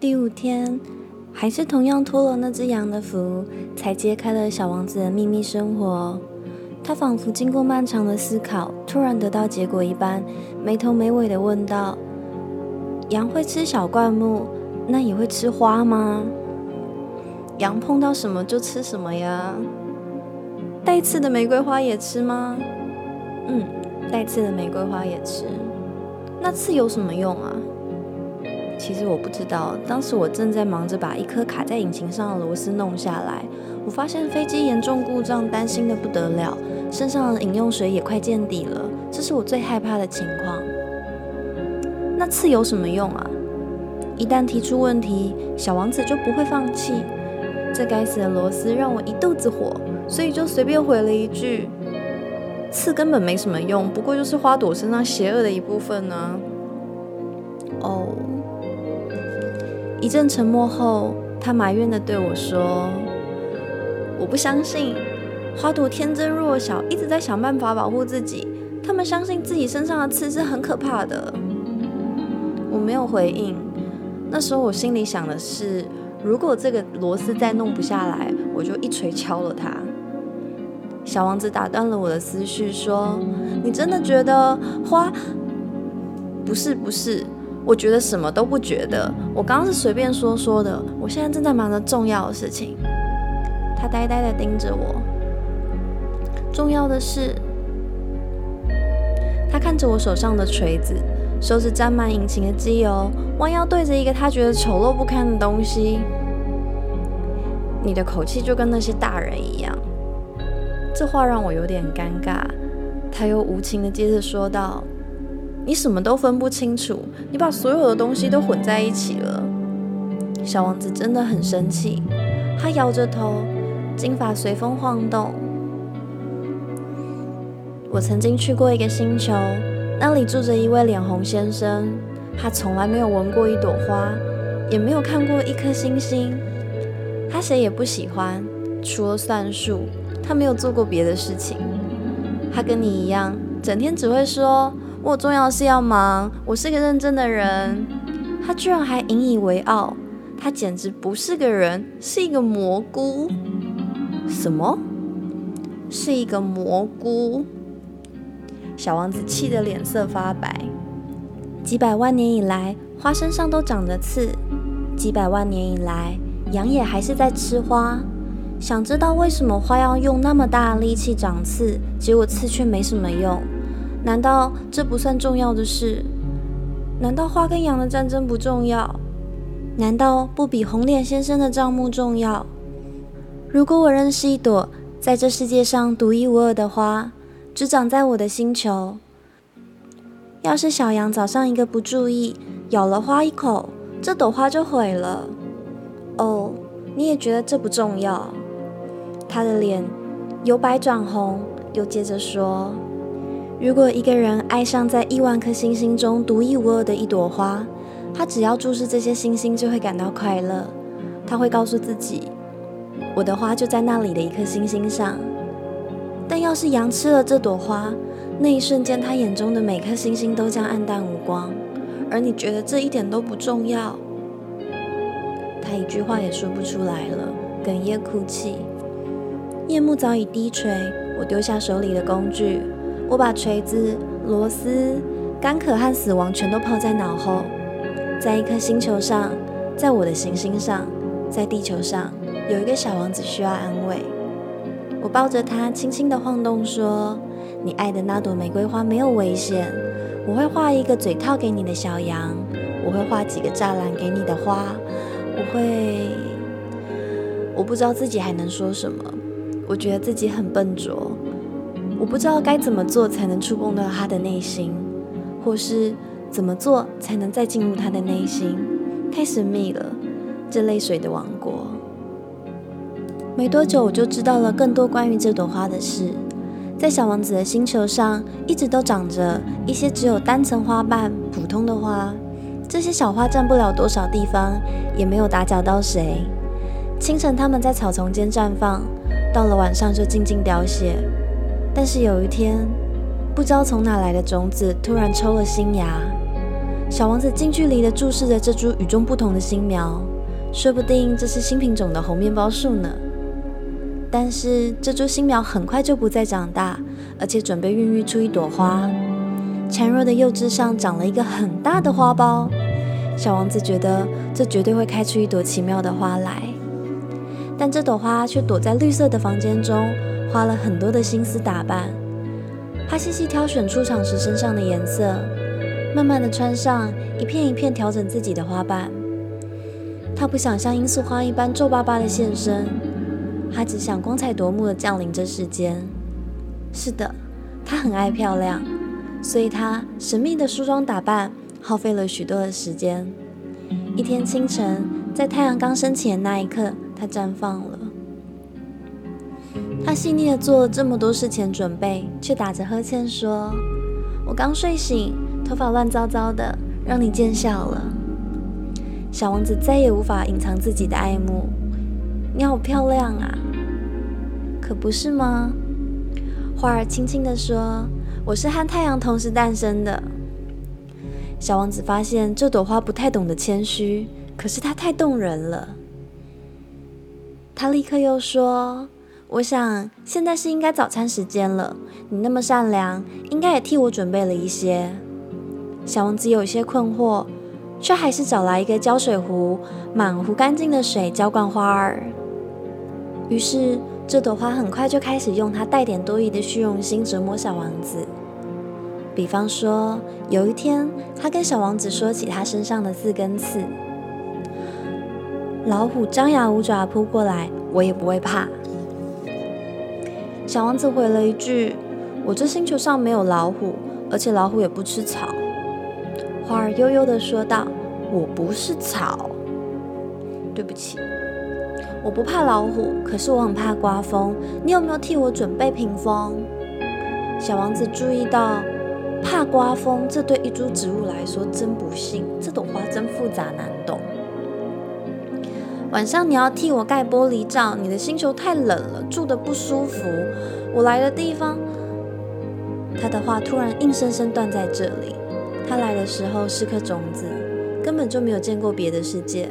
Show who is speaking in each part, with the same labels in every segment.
Speaker 1: 第五天，还是同样托了那只羊的福，才揭开了小王子的秘密生活。他仿佛经过漫长的思考，突然得到结果一般，没头没尾地问道：“羊会吃小灌木，那也会吃花吗？羊碰到什么就吃什么呀？带刺的玫瑰花也吃吗？嗯，带刺的玫瑰花也吃。那刺有什么用啊？”其实我不知道，当时我正在忙着把一颗卡在引擎上的螺丝弄下来。我发现飞机严重故障，担心得不得了，身上的饮用水也快见底了。这是我最害怕的情况。那刺有什么用啊？一旦提出问题，小王子就不会放弃。这该死的螺丝让我一肚子火，所以就随便回了一句：“刺根本没什么用，不过就是花朵身上邪恶的一部分呢、”哦。一阵沉默后，他埋怨地对我说：“我不相信，花朵天真弱小，一直在想办法保护自己。他们相信自己身上的刺是很可怕的。”我没有回应。那时候我心里想的是，如果这个螺丝再弄不下来，我就一锤敲了它。小王子打断了我的思绪，说：“你真的觉得花？不是，不是。”我觉得什么都不觉得，我刚刚是随便说说的。我现在正在忙着重要的事情。他呆呆地盯着我。重要的是，他看着我手上的锤子，手指沾满引擎的机油，弯腰对着一个他觉得丑陋不堪的东西。你的口气就跟那些大人一样。这话让我有点尴尬。他又无情地接着说道。你什么都分不清楚，你把所有的东西都混在一起了。小王子真的很生气，他摇着头，金发随风晃动。我曾经去过一个星球，那里住着一位脸红先生，他从来没有闻过一朵花，也没有看过一颗星星。他谁也不喜欢，除了算术，他没有做过别的事情。他跟你一样，整天只会说。我重要事要忙，我是个认真的人。他居然还引以为傲，他简直不是个人，是一个蘑菇。什么？是一个蘑菇？小王子气得脸色发白。几百万年以来，花身上都长着刺；几百万年以来，羊也还是在吃花。想知道为什么花要用那么大力气长刺，结果刺却没什么用？难道这不算重要的事？难道花跟羊的战争不重要？难道不比红脸先生的账目重要？如果我认识一朵在这世界上独一无二的花，只长在我的星球，要是小羊早上一个不注意咬了花一口，这朵花就毁了。哦，你也觉得这不重要？他的脸由白转红，又接着说。如果一个人爱上在亿万颗星星中独一无二的一朵花，他只要注视这些星星就会感到快乐。他会告诉自己：“我的花就在那里的一颗星星上。”但要是羊吃了这朵花，那一瞬间他眼中的每颗星星都将黯淡无光。而你觉得这一点都不重要？他一句话也说不出来了，哽咽哭泣。夜幕早已低垂，我丢下手里的工具。我把锤子、螺丝、干渴和死亡全都抛在脑后。在一颗星球上，在我的行星上，在地球上，有一个小王子需要安慰。我抱着他，轻轻地晃动，说：“你爱的那朵玫瑰花没有危险。我会画一个嘴套给你的小羊，我会画几个栅栏给你的花。我会……我不知道自己还能说什么。我觉得自己很笨拙。”我不知道该怎么做才能触碰到他的内心，或是怎么做才能再进入他的内心。太神秘了，这泪水的王国。没多久，我就知道了更多关于这朵花的事。在小王子的星球上，一直都长着一些只有单层花瓣、普通的花。这些小花占不了多少地方，也没有打搅到谁。清晨，它们在草丛间绽放，到了晚上就静静凋谢。但是有一天，不知道从哪来的种子突然抽了新芽，小王子近距离地注视着这株与众不同的新苗，说不定这是新品种的红面包树呢。但是这株新苗很快就不再长大，而且准备孕育出一朵花。孱弱的幼枝上长了一个很大的花苞，小王子觉得这绝对会开出一朵奇妙的花来。但这朵花却躲在绿色的房间中，花了很多的心思打扮。他细细挑选出场时身上的颜色，慢慢的穿上，一片一片调整自己的花瓣。他不想像罂粟花一般皱巴巴的现身，他只想光彩夺目的降临这世间。是的，他很爱漂亮。所以，他神秘的梳妆打扮耗费了许多的时间。一天清晨，在太阳刚升起的那一刻，他绽放了。他细腻的做了这么多事前准备，却打着呵欠说：“我刚睡醒，头发乱糟糟的，让你见笑了。”小王子再也无法隐藏自己的爱慕。你好漂亮啊，可不是吗？花儿轻轻地说。我是和太阳同时诞生的。小王子发现这朵花不太懂得谦虚，可是它太动人了。他立刻又说：“我想现在是应该早餐时间了。你那么善良，应该也替我准备了一些。”小王子有些困惑，却还是找来一个浇水壶，满壶干净的水浇灌花儿。于是。这朵花很快就开始用它带点多疑的虚荣心折磨小王子。比方说，有一天，他跟小王子说起他身上的四根刺。老虎张牙舞爪扑过来，我也不会怕。小王子回了一句：“我这星球上没有老虎，而且老虎也不吃草。”花儿悠悠地说道：“我不是草，对不起。”我不怕老虎，可是我很怕刮风。你有没有替我准备屏风？小王子注意到，怕刮风，这对一株植物来说真不幸。这朵花真复杂难懂。晚上你要替我盖玻璃罩，你的星球太冷了，住得不舒服。我来的地方……他的话突然硬生生断在这里。他来的时候是颗种子，根本就没有见过别的世界。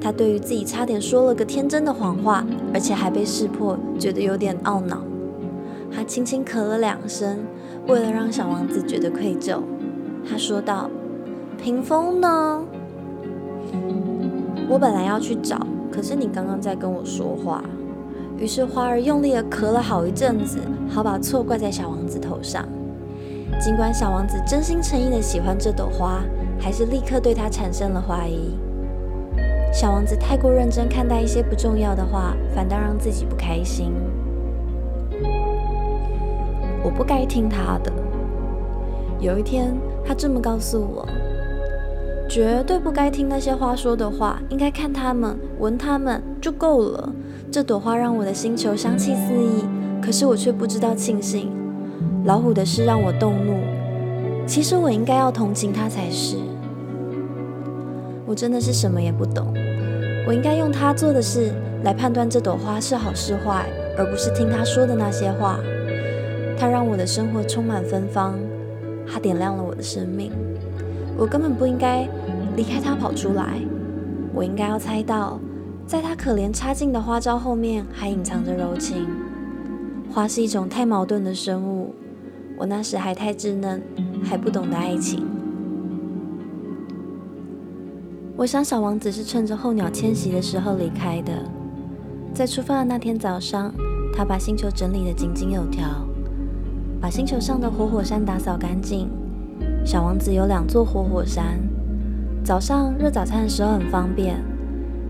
Speaker 1: 他对于自己差点说了个天真的谎话，而且还被识破，觉得有点懊恼。他轻轻咳了两声，为了让小王子觉得愧疚，他说道：“屏风呢？我本来要去找，可是你刚刚在跟我说话。”于是花儿用力地咳了好一阵子，好把错怪在小王子头上。尽管小王子真心诚意地喜欢这朵花，还是立刻对他产生了怀疑。小王子太过认真看待一些不重要的话，反倒让自己不开心。我不该听他的。有一天，他这么告诉我：绝对不该听那些花说的话，应该看他们、闻他们就够了。这朵花让我的星球香气四溢，可是我却不知道庆幸。老虎的事让我动怒，其实我应该要同情他才是。我真的是什么也不懂，我应该用他做的事来判断这朵花是好是坏，而不是听他说的那些话。他让我的生活充满芬芳，他点亮了我的生命。我根本不应该离开他跑出来，我应该要猜到，在他可怜差劲的花招后面还隐藏着柔情。花是一种太矛盾的生物，我那时还太稚嫩，还不懂得爱情。我想，小王子是趁着候鸟迁徙的时候离开的。在出发的那天早上，他把星球整理得井井有条，把星球上的活火山打扫干净。小王子有两座活火山，早上热早餐的时候很方便。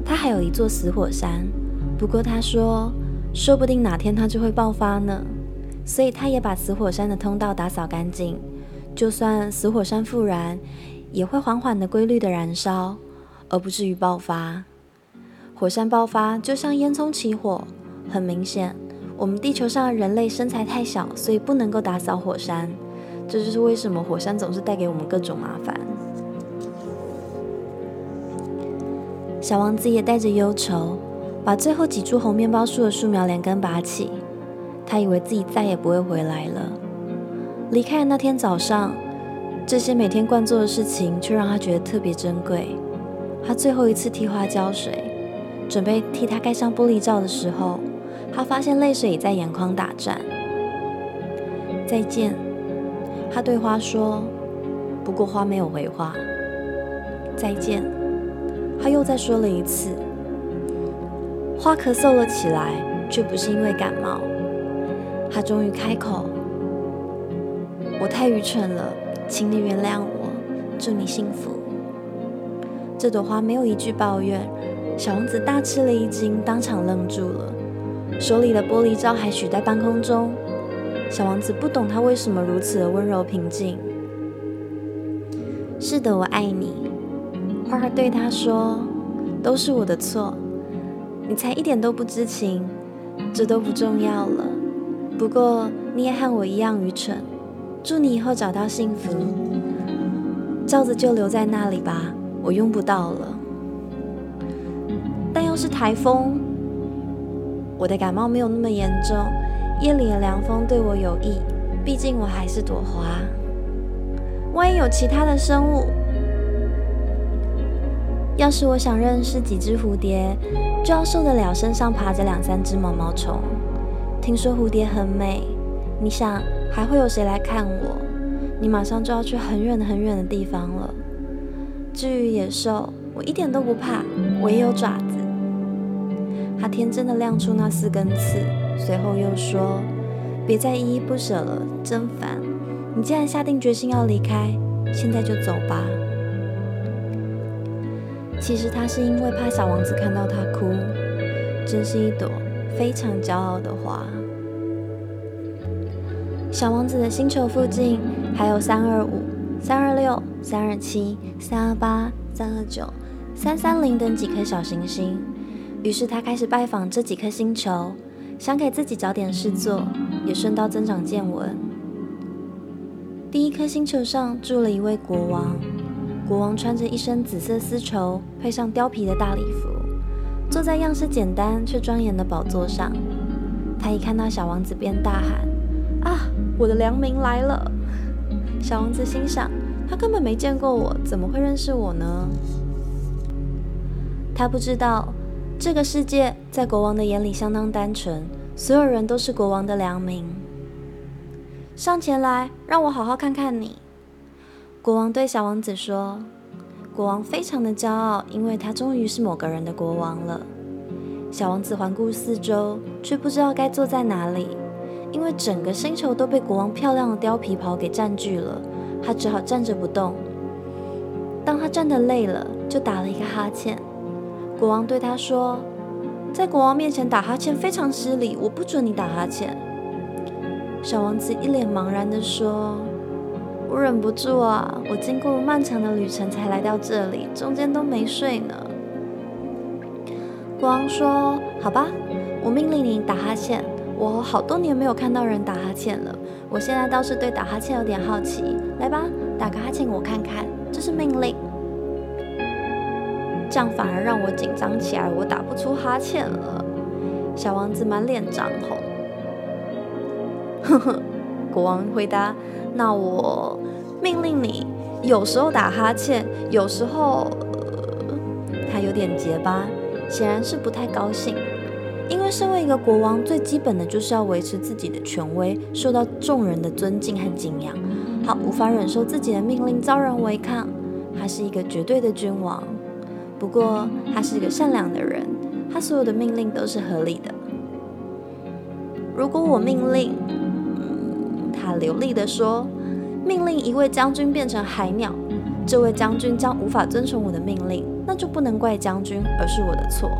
Speaker 1: 他还有一座死火山，不过他说，说不定哪天它就会爆发呢。所以他也把死火山的通道打扫干净，就算死火山复燃，也会缓缓的、规律的燃烧。而不至于爆发。火山爆发就像烟囱起火，很明显，我们地球上的人类身材太小，所以不能够打扫火山。这就是为什么火山总是带给我们各种麻烦。小王子也带着忧愁，把最后几株红面包树的树苗连根拔起。他以为自己再也不会回来了。离开的那天早上，这些每天惯做的事情却让他觉得特别珍贵。他最后一次替花浇水，准备替他盖上玻璃罩的时候，他发现泪水已在眼眶打转。再见，他对花说。不过花没有回话。再见，他又再说了一次。花咳嗽了起来，却不是因为感冒。他终于开口：“我太愚蠢了。”请你原谅我，祝你幸福。这朵花没有一句抱怨，小王子大吃了一惊，当场愣住了，手里的玻璃罩还举在半空中。小王子不懂他为什么如此的温柔平静。是的，我爱你。花儿对他说：“都是我的错，你才一点都不知情，这都不重要了。不过你也和我一样愚蠢。”祝你以后找到幸福。罩子就留在那里吧，我用不到了。但要是台风，我的感冒没有那么严重。夜里的凉风对我有益，毕竟我还是朵花。万一有其他的生物，要是我想认识几只蝴蝶，就要受得了身上爬着两三只毛毛虫。听说蝴蝶很美，你想？还会有谁来看我？你马上就要去很远很远的地方了。至于野兽，我一点都不怕，我也有爪子。他天真的亮出那四根刺，随后又说：“别再依依不舍了，真烦。你既然下定决心要离开，现在就走吧。”其实他是因为怕小王子看到他哭，真是一朵非常骄傲的花。小王子的星球附近还有三二五、三二六、三二七、三二八、三二九、三三零等几颗小行星。于是他开始拜访这几颗星球，想给自己找点事做，也顺道增长见闻。第一颗星球上住了一位国王，国王穿着一身紫色丝绸，配上貂皮的大礼服，坐在样式简单却庄严的宝座上。他一看到小王子，便大喊：“啊！”我的良民来了，小王子心想，他根本没见过我，怎么会认识我呢？他不知道，这个世界在国王的眼里相当单纯，所有人都是国王的良民。上前来，让我好好看看你。国王对小王子说。国王非常的骄傲，因为他终于是某个人的国王了。小王子环顾四周，却不知道该坐在哪里。因为整个星球都被国王漂亮的貂皮袍给占据了，他只好站着不动。当他站得累了，就打了一个哈欠。国王对他说：“在国王面前打哈欠非常失礼，我不准你打哈欠。”小王子一脸茫然地说：“我忍不住啊，我经过漫长的旅程才来到这里，中间都没睡呢。”国王说：“好吧，我命令你打哈欠。”我好多年没有看到人打哈欠了，我现在倒是对打哈欠有点好奇。来吧，打个哈欠我看看，这是命令。这样反而让我紧张起来，我打不出哈欠了。小王子满脸涨红。呵呵，国王回答：“那我命令你，有时候打哈欠，有时候……”，他有点结巴，显然是不太高兴。因为身为一个国王，最基本的就是要维持自己的权威，受到众人的尊敬和敬仰。他无法忍受自己的命令遭人违抗，他是一个绝对的君王。不过，他是一个善良的人，他所有的命令都是合理的。如果我命令，嗯，他流利地说，命令一位将军变成海鸟，这位将军将无法遵从我的命令，那就不能怪将军，而是我的错。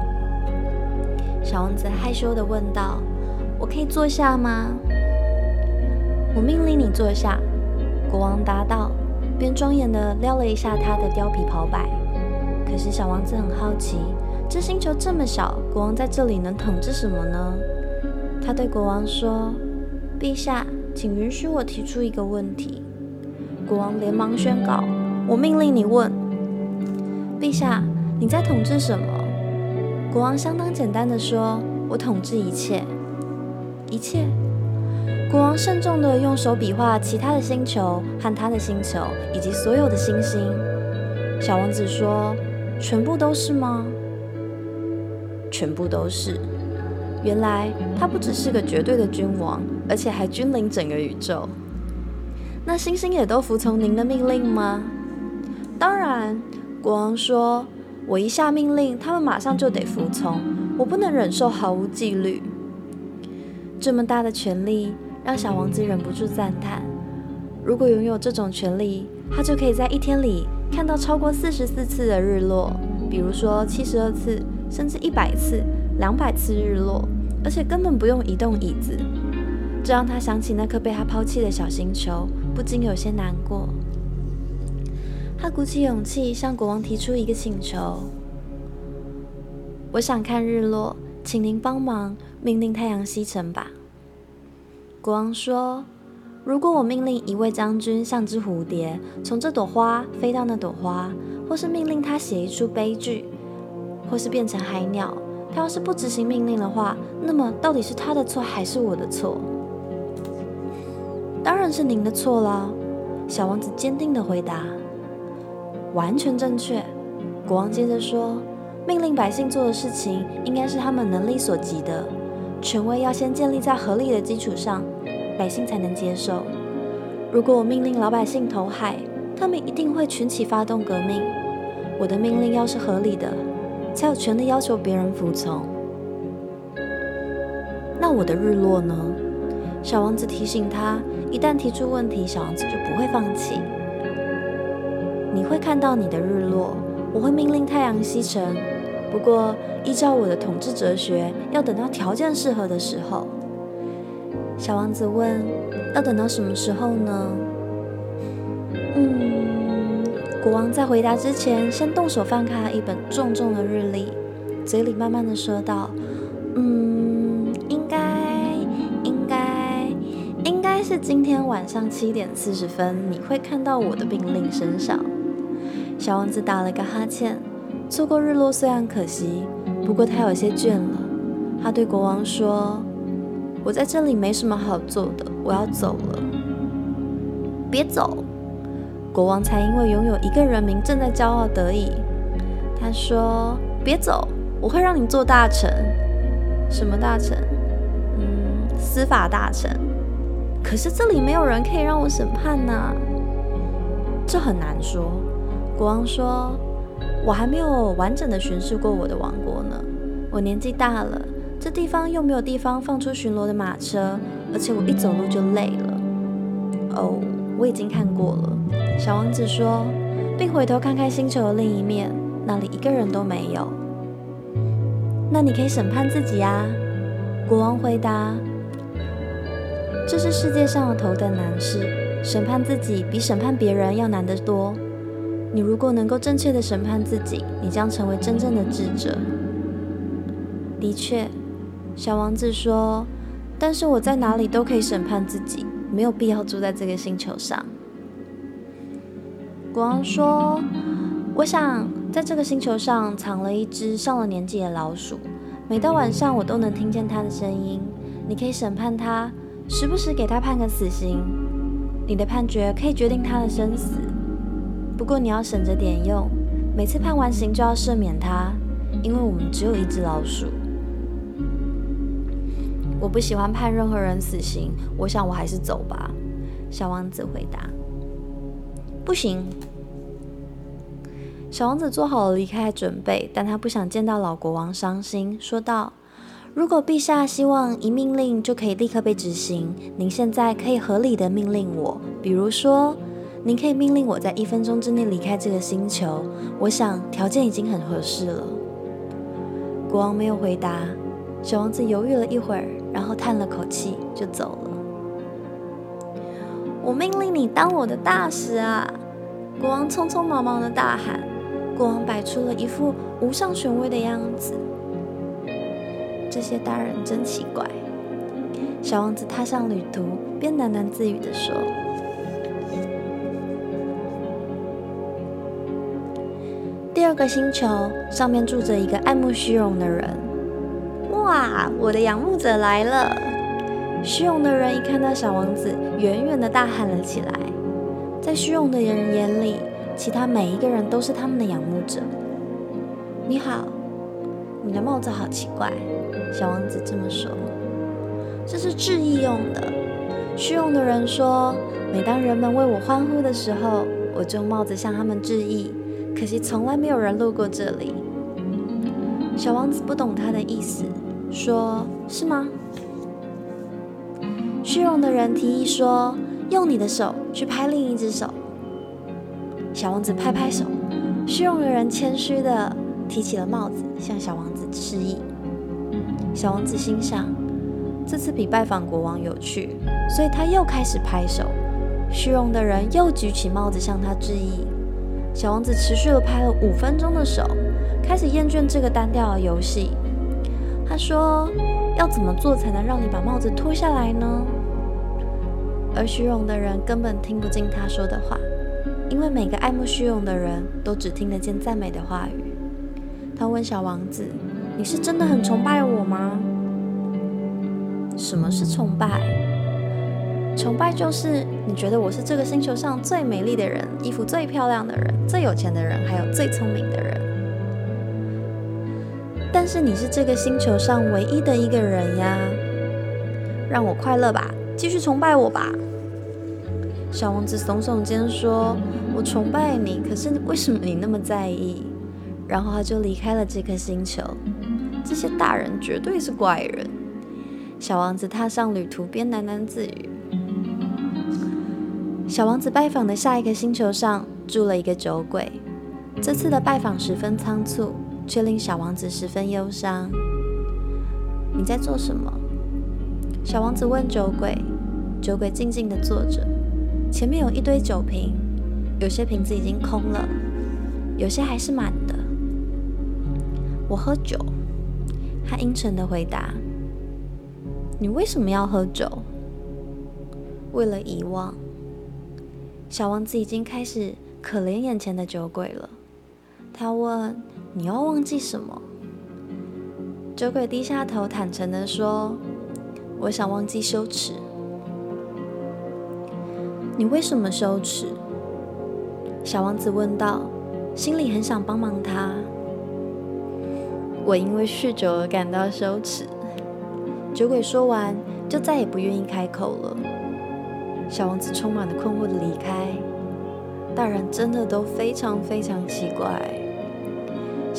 Speaker 1: 小王子害羞的问道：“我可以坐下吗？”“我命令你坐下。”国王答道，便庄严的撩了一下他的貂皮袍摆。可是小王子很好奇，这星球这么小，国王在这里能统治什么呢？他对国王说：“陛下，请允许我提出一个问题。”国王连忙宣告：“我命令你问。”“陛下，你在统治什么？”国王相当简单的说：“我统治一切，一切。”国王慎重的用手比划其他的星球和他的星球，以及所有的星星。小王子说：“全部都是吗？”“全部都是。”原来他不只是个绝对的君王，而且还君临整个宇宙。那星星也都服从您的命令吗？当然。国王说：“我一下命令，他们马上就得服从。我不能忍受毫无纪律。”这么大的权力，让小王子忍不住赞叹：“如果拥有这种权力，他就可以在一天里看到超过四十四次的日落，比如说七十二次，甚至一百次、两百次日落，而且根本不用移动椅子。”这让他想起那颗被他抛弃的小星球，不禁有些难过。他鼓起勇气向国王提出一个请求：“我想看日落，请您帮忙命令太阳西沉吧。”国王说：“如果我命令一位将军像只蝴蝶从这朵花飞到那朵花，或是命令他写一出悲剧，或是变成海鸟，他要是不执行命令的话，那么到底是他的错还是我的错？”“当然是您的错了。”小王子坚定地回答。完全正确，国王接着说：“命令百姓做的事情，应该是他们能力所及的。权威要先建立在合理的基础上，百姓才能接受。如果我命令老百姓投海，他们一定会群起发动革命。我的命令要是合理的，才有权利要求别人服从。那我的日落呢？”小王子提醒他：“一旦提出问题，小王子就不会放弃。”你会看到你的日落，我会命令太阳西沉。不过，依照我的统治哲学，要等到条件适合的时候。小王子问：“要等到什么时候呢？”嗯，国王在回答之前，先动手翻开了一本重重的日历，嘴里慢慢的说道：“嗯，应该，应该，应该是今天晚上七点四十分，你会看到我的命令生效。”小王子打了个哈欠，错过日落虽然可惜，不过他有些倦了。他对国王说：“我在这里没什么好做的，我要走了。”别走！国王才因为拥有一个人民正在骄傲得意。他说：“别走，我会让你做大臣。什么大臣？嗯，司法大臣。可是这里没有人可以让我审判呐，这很难说。”国王说：“我还没有完整的巡视过我的王国呢。我年纪大了，这地方又没有地方放出巡逻的马车，而且我一走路就累了。”哦，我已经看过了。小王子说，并回头看看星球的另一面，那里一个人都没有。那你可以审判自己啊。国王回答：“这是世界上的头等难事，审判自己比审判别人要难得多。”你如果能够正确地审判自己，你将成为真正的智者。的确，小王子说，但是我在哪里都可以审判自己，没有必要住在这个星球上。国王说，我想在这个星球上藏了一只上了年纪的老鼠，每到晚上我都能听见它的声音。你可以审判它，时不时给它判个死刑。你的判决可以决定它的生死。不过你要省着点用，每次判完刑就要赦免它，因为我们只有一只老鼠。我不喜欢判任何人死刑，我想我还是走吧。小王子回答。不行。小王子做好了离开的准备，但他不想见到老国王伤心，说道：“如果陛下希望一命令就可以立刻被执行，您现在可以合理的命令我，比如说。”您可以命令我在一分钟之内离开这个星球，我想条件已经很合适了。国王没有回答，小王子犹豫了一会儿，然后叹了口气就走了。我命令你当我的大使啊！国王匆匆忙忙的大喊。国王摆出了一副无上权威的样子。这些大人真奇怪。小王子踏上旅途，便喃喃自语地说。第二个星球上面住着一个爱慕虚荣的人。哇，我的仰慕者来了！虚荣的人一看到小王子，远远的大喊了起来。在虚荣的人眼里，其他每一个人都是他们的仰慕者。你好，你的帽子好奇怪。小王子这么说。这是致意用的。虚荣的人说，每当人们为我欢呼的时候，我就用帽子向他们致意。可惜从来没有人路过这里。小王子不懂他的意思，说：“是吗？”虚荣的人提议说：“用你的手去拍另一只手。”小王子拍拍手。虚荣的人谦虚地提起了帽子，向小王子示意。小王子心想：“这次比拜访国王有趣。”所以他又开始拍手。虚荣的人又举起帽子向他致意。小王子持续了拍了五分钟的手，开始厌倦这个单调的游戏。他说：“要怎么做才能让你把帽子脱下来呢？”而虚荣的人根本听不进他说的话，因为每个爱慕虚荣的人都只听得见赞美的话语。他问小王子：“你是真的很崇拜我吗？”什么是崇拜？崇拜就是你觉得我是这个星球上最美丽的人，衣服最漂亮的人，最有钱的人，还有最聪明的人。但是你是这个星球上唯一的一个人呀！让我快乐吧，继续崇拜我吧。小王子耸耸肩说：“我崇拜你，可是为什么你那么在意？”然后他就离开了这颗星球。这些大人绝对是怪人。小王子踏上旅途，边喃喃自语。小王子拜访的下一个星球上住了一个酒鬼，这次的拜访十分仓促，却令小王子十分忧伤。你在做什么？小王子问酒鬼。酒鬼静静地坐着，前面有一堆酒瓶，有些瓶子已经空了，有些还是满的。我喝酒。他阴沉地回答。你为什么要喝酒？为了遗忘。小王子已经开始可怜眼前的酒鬼了。他问：“你要忘记什么？”酒鬼低下头，坦诚地说：“我想忘记羞耻。”你为什么羞耻？小王子问道，心里很想帮忙他。我因为酗酒而感到羞耻。酒鬼说完，就再也不愿意开口了。小王子充满了困惑的离开。大人真的都非常非常奇怪。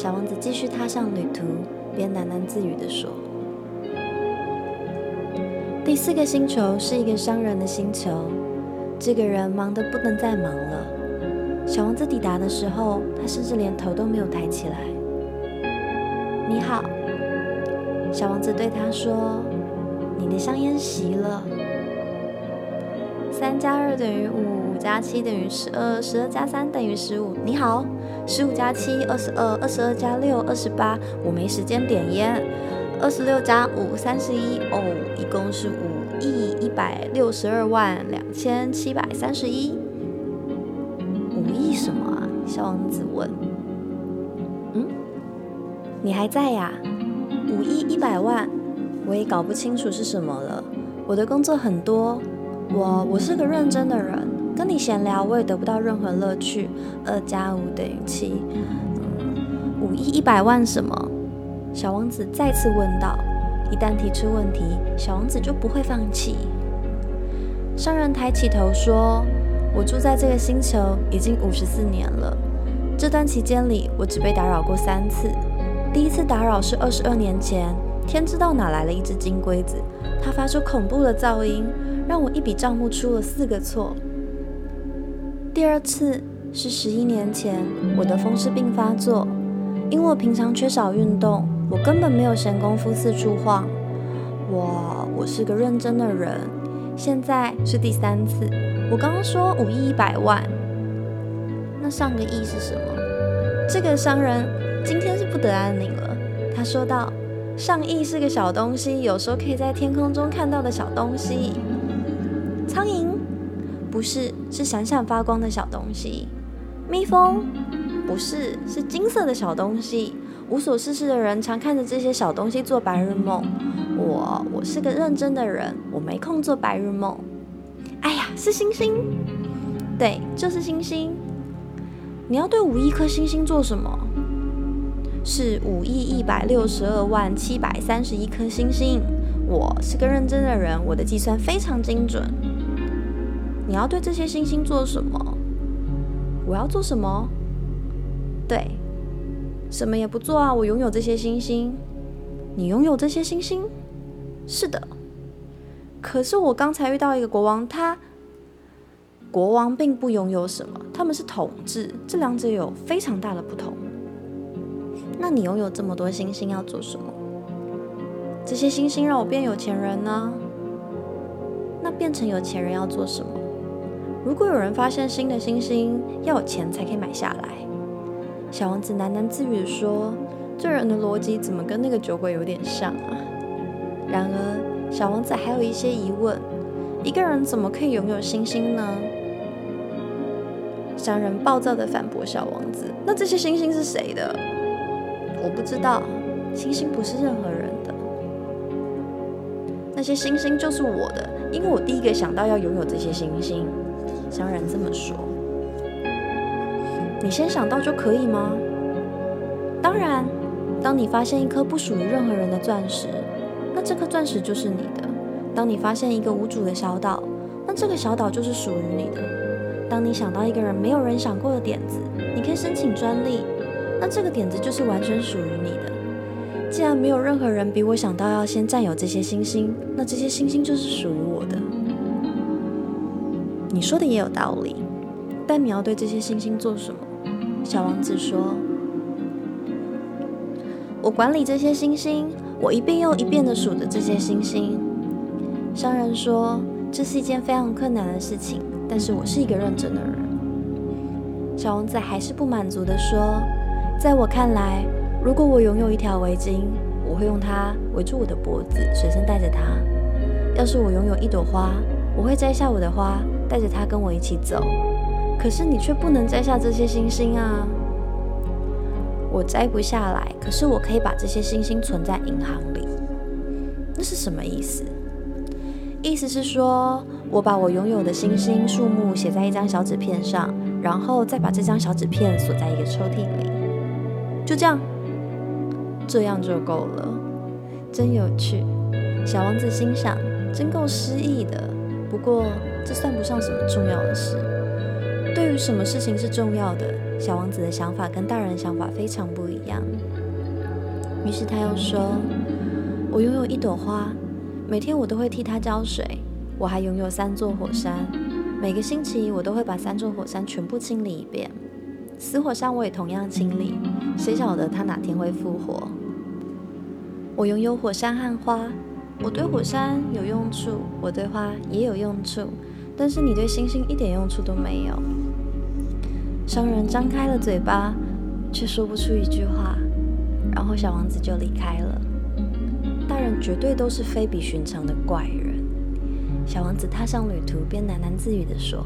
Speaker 1: 小王子继续踏上旅途，边喃喃自语地说：“第四个星球是一个商人的星球，这个人忙得不能再忙了。小王子抵达的时候，他甚至连头都没有抬起来。”“你好。”小王子对他说：“你的香烟熄了。”三加二等于五，五加七等于十二，十二加三等于十五。你好，十五加七，二十二，二十二加六，二十八。我没时间点烟。二十六加五，三十一。哦，一共是五亿一百六十二万两千七百三十一。五亿什么啊？小王子问。嗯，你还在呀？五亿一百万，我也搞不清楚是什么了。我的工作很多。我我是个认真的人，跟你闲聊我也得不到任何乐趣。二加五等于七，五亿一百万什么？小王子再次问道。一旦提出问题，小王子就不会放弃。商人抬起头说：“我住在这个星球已经五十四年了，这段期间里我只被打扰过三次。第一次打扰是二十二年前，天知道哪来了一只金龟子，它发出恐怖的噪音。”让我一笔账目出了四个错。第二次是十一年前，我的风湿病发作，因为我平常缺少运动，我根本没有闲工夫四处晃。我我是个认真的人。现在是第三次，我刚刚说五亿一百万，那上个亿是什么？这个商人今天是不得安宁了。他说道：“上亿是个小东西，有时候可以在天空中看到的小东西。”苍蝇？不是，是闪闪发光的小东西。蜜蜂？不是，是金色的小东西。无所事事的人常看着这些小东西做白日梦。我我是个认真的人，我没空做白日梦。哎呀，是星星，对，就是星星。你要对五亿颗星星做什么？是五亿一百六十二万七百三十一颗星星。我是个认真的人，我的计算非常精准。你要对这些星星做什么？我要做什么？对，什么也不做啊！我拥有这些星星。你拥有这些星星？是的。可是我刚才遇到一个国王，他国王并不拥有什么，他们是统治，这两者有非常大的不同。那你拥有这么多星星要做什么？这些星星让我变有钱人呢？那变成有钱人要做什么？如果有人发现新的星星，要有钱才可以买下来。小王子喃喃自语地说：“这人的逻辑怎么跟那个酒鬼有点像啊？”然而，小王子还有一些疑问：一个人怎么可以拥有星星呢？商人暴躁地反驳小王子：“那这些星星是谁的？我不知道，星星不是任何人的。”那些星星就是我的，因为我第一个想到要拥有这些星星。商人这么说。你先想到就可以吗？当然，当你发现一颗不属于任何人的钻石，那这颗钻石就是你的；当你发现一个无主的小岛，那这个小岛就是属于你的；当你想到一个人没有人想过的点子，你可以申请专利，那这个点子就是完全属于你的。既然没有任何人比我想到要先占有这些星星，那这些星星就是属于。你说的也有道理，但你要对这些星星做什么？小王子说：“我管理这些星星，我一遍又一遍地数着这些星星。”商人说：“这是一件非常困难的事情，但是我是一个认真的人。”小王子还是不满足地说：“在我看来。”如果我拥有一条围巾，我会用它围住我的脖子，随身带着它。要是我拥有一朵花，我会摘下我的花，带着它跟我一起走。可是你却不能摘下这些星星啊！我摘不下来，可是我可以把这些星星存在银行里。那是什么意思？意思是说，我把我拥有的星星数目写在一张小纸片上，然后再把这张小纸片锁在一个抽屉里。就这样。这样就够了，真有趣。小王子心想，真够诗意的。不过，这算不上什么重要的事。对于什么事情是重要的，小王子的想法跟大人想法非常不一样。于是他又说：“我拥有一朵花，每天我都会替它浇水。我还拥有三座火山，每个星期我都会把三座火山全部清理一遍。死火山我也同样清理。谁晓得它哪天会复活？”我拥有火山和花，我对火山有用处，我对花也有用处，但是你对星星一点用处都没有。商人张开了嘴巴，却说不出一句话，然后小王子就离开了。大人绝对都是非比寻常的怪人。小王子踏上旅途，便喃喃自语地说。